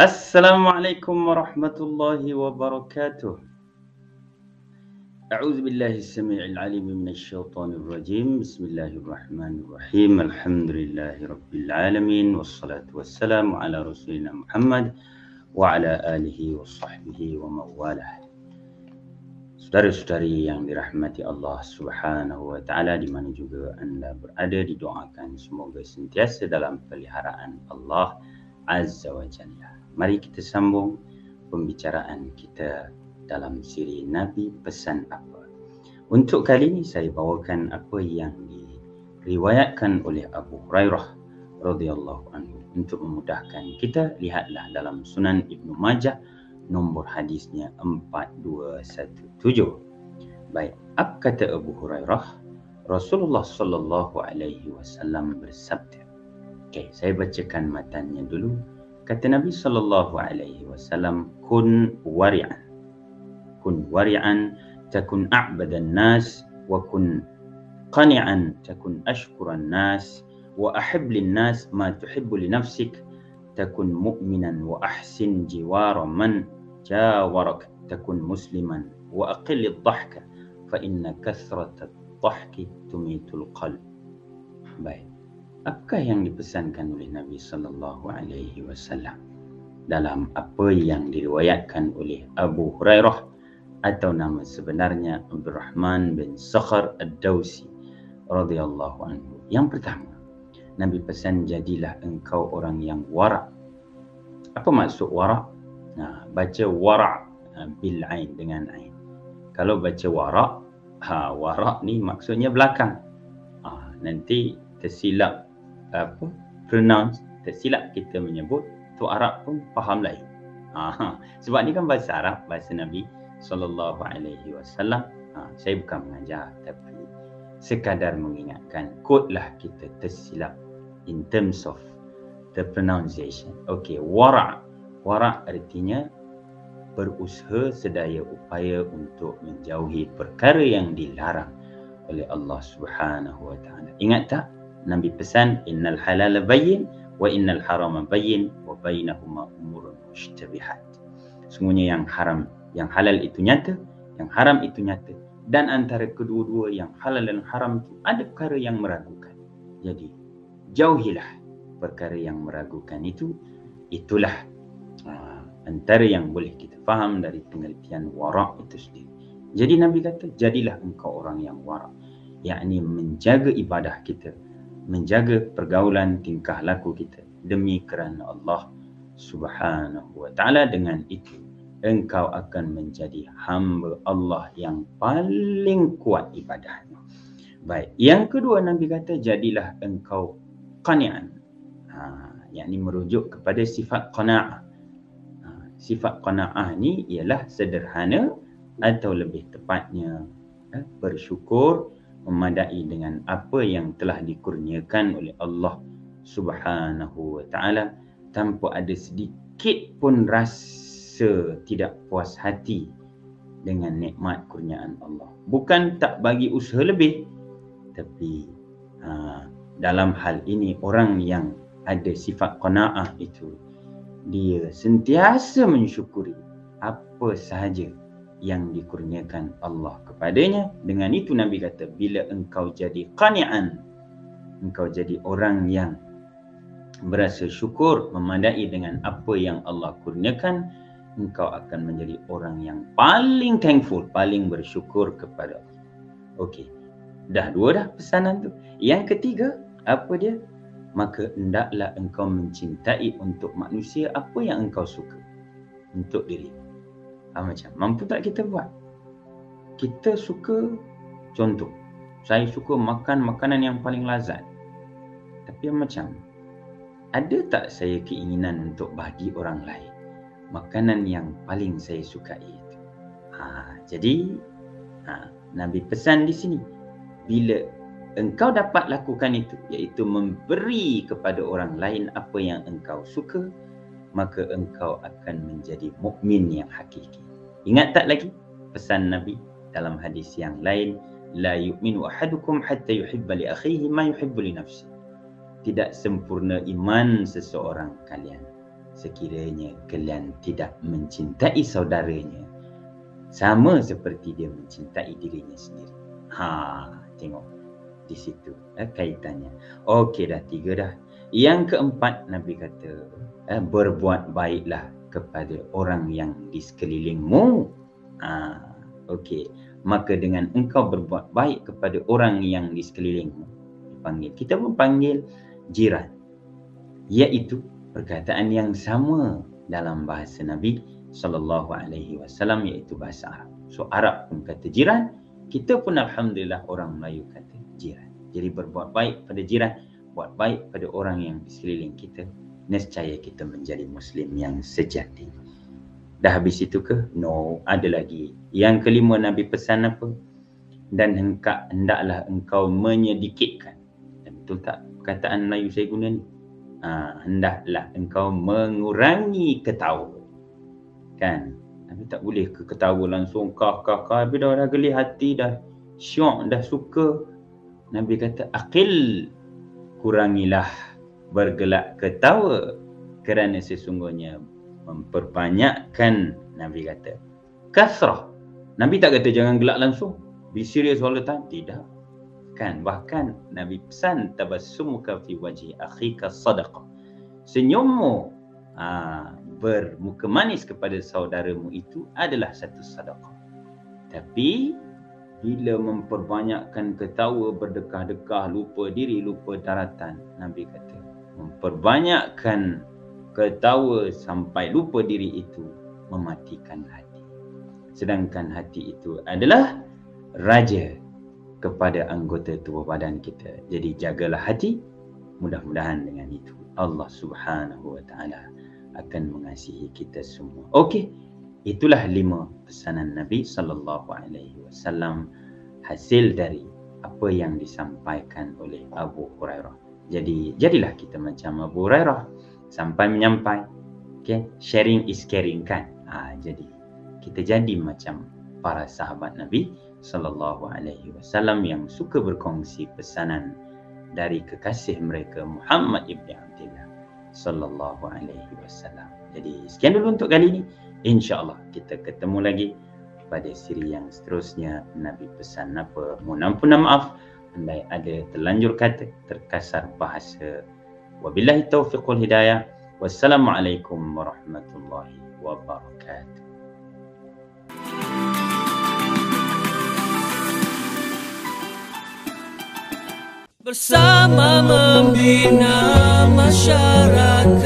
Assalamualaikum warahmatullahi wabarakatuh. A'udzu billahi as-sami'il 'alim minasy syaithanir rajim. Bismillahirrahmanirrahim. Alhamdulillahirabbil alamin wassalatu wassalamu ala rasulina Muhammad wa ala alihi wa sahbihi wa mawalah. Saudara-saudari yang dirahmati Allah Subhanahu wa taala di mana juga Anda berada didoakan semoga sentiasa dalam peliharaan Allah Azza wa Jalla. Mari kita sambung pembicaraan kita dalam siri Nabi pesan apa. Untuk kali ini saya bawakan apa yang diriwayatkan oleh Abu Hurairah radhiyallahu anhu. Untuk memudahkan kita lihatlah dalam Sunan Ibnu Majah nombor hadisnya 4217. Baik, apa kata Abu Hurairah? Rasulullah sallallahu alaihi wasallam bersabda. Okey, saya bacakan matannya dulu. كانت النبي صلى الله عليه وسلم كن ورعا كن ورعا تكن أعبد الناس وكن قنعا تكن أشكر الناس وأحب للناس ما تحب لنفسك تكن مؤمنا وأحسن جوار من جاورك تكن مسلما وأقل الضحك فإن كثرة الضحك تميت القلب باي apakah yang dipesankan oleh Nabi sallallahu alaihi wasallam dalam apa yang diriwayatkan oleh Abu Hurairah atau nama sebenarnya Abdurrahman bin Sakhar Ad-Dausi radhiyallahu anhu yang pertama Nabi pesan jadilah engkau orang yang warak apa maksud warak Ha, baca wara' ha, bil ain dengan ain. Kalau baca wara' ha wara' ni maksudnya belakang. Ha, nanti tersilap apa pronounce tersilap kita menyebut tu Arab pun faham lain. Ha, sebab ni kan bahasa Arab, bahasa Nabi sallallahu alaihi wasallam. Ha, saya bukan mengajar tapi sekadar mengingatkan kodlah kita tersilap in terms of the pronunciation. Okay, wara' Warak artinya berusaha sedaya upaya untuk menjauhi perkara yang dilarang oleh Allah Subhanahu wa taala. Ingat tak? Nabi pesan innal halal bayyin wa innal haram bayyin wa bainahuma umurun mushtabihat. Semuanya yang haram, yang halal itu nyata, yang haram itu nyata dan antara kedua-dua yang halal dan haram itu ada perkara yang meragukan. Jadi jauhilah perkara yang meragukan itu itulah antara yang boleh kita faham dari pengertian warak itu sendiri. Jadi Nabi kata, jadilah engkau orang yang warak. Yakni menjaga ibadah kita, menjaga pergaulan tingkah laku kita demi kerana Allah Subhanahu wa taala dengan itu engkau akan menjadi hamba Allah yang paling kuat ibadahnya. Baik, yang kedua Nabi kata jadilah engkau qani'an. Ha, yakni merujuk kepada sifat qana'ah sifat qanaah ni ialah sederhana atau lebih tepatnya eh, bersyukur memadai dengan apa yang telah dikurniakan oleh Allah Subhanahu wa taala tanpa ada sedikit pun rasa tidak puas hati dengan nikmat kurniaan Allah. Bukan tak bagi usaha lebih tapi ha, dalam hal ini orang yang ada sifat qanaah itu dia sentiasa mensyukuri apa sahaja yang dikurniakan Allah kepadanya. Dengan itu Nabi kata, bila engkau jadi qani'an, engkau jadi orang yang berasa syukur memadai dengan apa yang Allah kurniakan, engkau akan menjadi orang yang paling thankful, paling bersyukur kepada Allah. Okey. Dah dua dah pesanan tu. Yang ketiga, apa dia? maka hendaklah engkau mencintai untuk manusia apa yang engkau suka untuk diri. Ha, macam mampu tak kita buat? Kita suka contoh. Saya suka makan makanan yang paling lazat. Tapi macam ada tak saya keinginan untuk bagi orang lain makanan yang paling saya sukai itu? Ha, jadi ha, Nabi pesan di sini bila engkau dapat lakukan itu iaitu memberi kepada orang lain apa yang engkau suka maka engkau akan menjadi mukmin yang hakiki ingat tak lagi pesan nabi dalam hadis yang lain la yu'minu ahadukum hatta yuhibba li akhihi ma yuhibbu li nafsi tidak sempurna iman seseorang kalian sekiranya kalian tidak mencintai saudaranya sama seperti dia mencintai dirinya sendiri. Ha, tengok di situ eh, kaitannya. Okey dah tiga dah. Yang keempat Nabi kata eh, berbuat baiklah kepada orang yang di sekelilingmu. Ha, okey. Maka dengan engkau berbuat baik kepada orang yang di sekelilingmu dipanggil. Kita pun panggil jiran. Iaitu perkataan yang sama dalam bahasa Nabi sallallahu alaihi wasallam iaitu bahasa Arab. So Arab pun kata jiran, kita pun alhamdulillah orang Melayu kata jiran. Jadi berbuat baik pada jiran, buat baik pada orang yang di sekeliling kita, nescaya kita menjadi muslim yang sejati. Dah habis itu ke? No, ada lagi. Yang kelima Nabi pesan apa? Dan hendak hendaklah engkau menyedikitkan. Betul tak perkataan Melayu saya guna ni? Ha, hendaklah engkau mengurangi ketawa kan Nabi tak boleh ke ketawa langsung kah kah kah Nabi dah, dah geli hati dah syok dah suka Nabi kata akil kurangilah bergelak ketawa kerana sesungguhnya memperbanyakkan Nabi kata. Kasrah. Nabi tak kata jangan gelak langsung. Be serious all the time. Tidak. Kan? Bahkan Nabi pesan tabassumuka fi wajhi akhika sadaqah. Senyummu ha, bermuka manis kepada saudaramu itu adalah satu sedekah. Tapi bila memperbanyakkan ketawa berdekah-dekah lupa diri lupa daratan Nabi kata memperbanyakkan ketawa sampai lupa diri itu mematikan hati. Sedangkan hati itu adalah raja kepada anggota tubuh badan kita. Jadi jagalah hati mudah-mudahan dengan itu Allah Subhanahu wa taala akan mengasihi kita semua. Okey, itulah lima pesanan Nabi sallallahu alaihi wasallam hasil dari apa yang disampaikan oleh Abu Hurairah. Jadi jadilah kita macam Abu Hurairah sampai menyampai. Okey, sharing is caring kan. Ha, jadi kita jadi macam para sahabat Nabi sallallahu alaihi wasallam yang suka berkongsi pesanan dari kekasih mereka Muhammad ibn Abdullah sallallahu alaihi wasallam. Jadi sekian dulu untuk kali ini. Insya-Allah kita ketemu lagi pada siri yang seterusnya Nabi pesan apa? Mohon ampun maaf andai ada terlanjur kata, terkasar bahasa. Wabillahi taufiq wal hidayah. Wassalamualaikum warahmatullahi wabarakatuh. bersama membina masyarakat